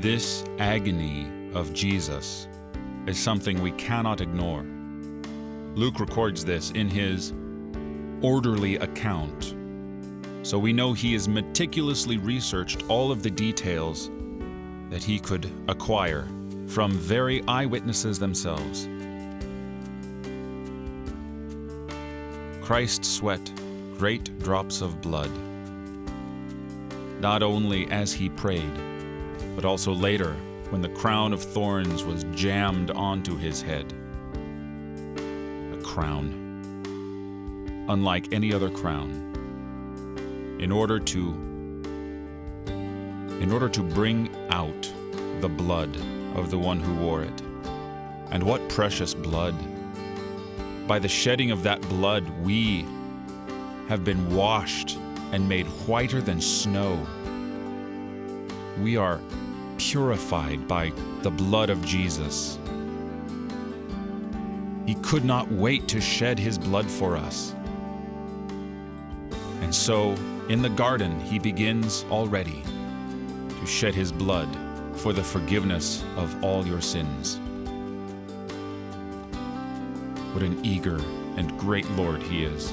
This agony of Jesus is something we cannot ignore. Luke records this in his orderly account, so we know he has meticulously researched all of the details that he could acquire from very eyewitnesses themselves. Christ sweat great drops of blood, not only as he prayed, but also later when the crown of thorns was jammed onto his head. A crown, unlike any other crown, in order to in order to bring out the blood of the one who wore it. And what precious blood! By the shedding of that blood, we have been washed and made whiter than snow. We are purified by the blood of Jesus. He could not wait to shed his blood for us. And so, in the garden, he begins already to shed his blood for the forgiveness of all your sins. What an eager and great Lord he is.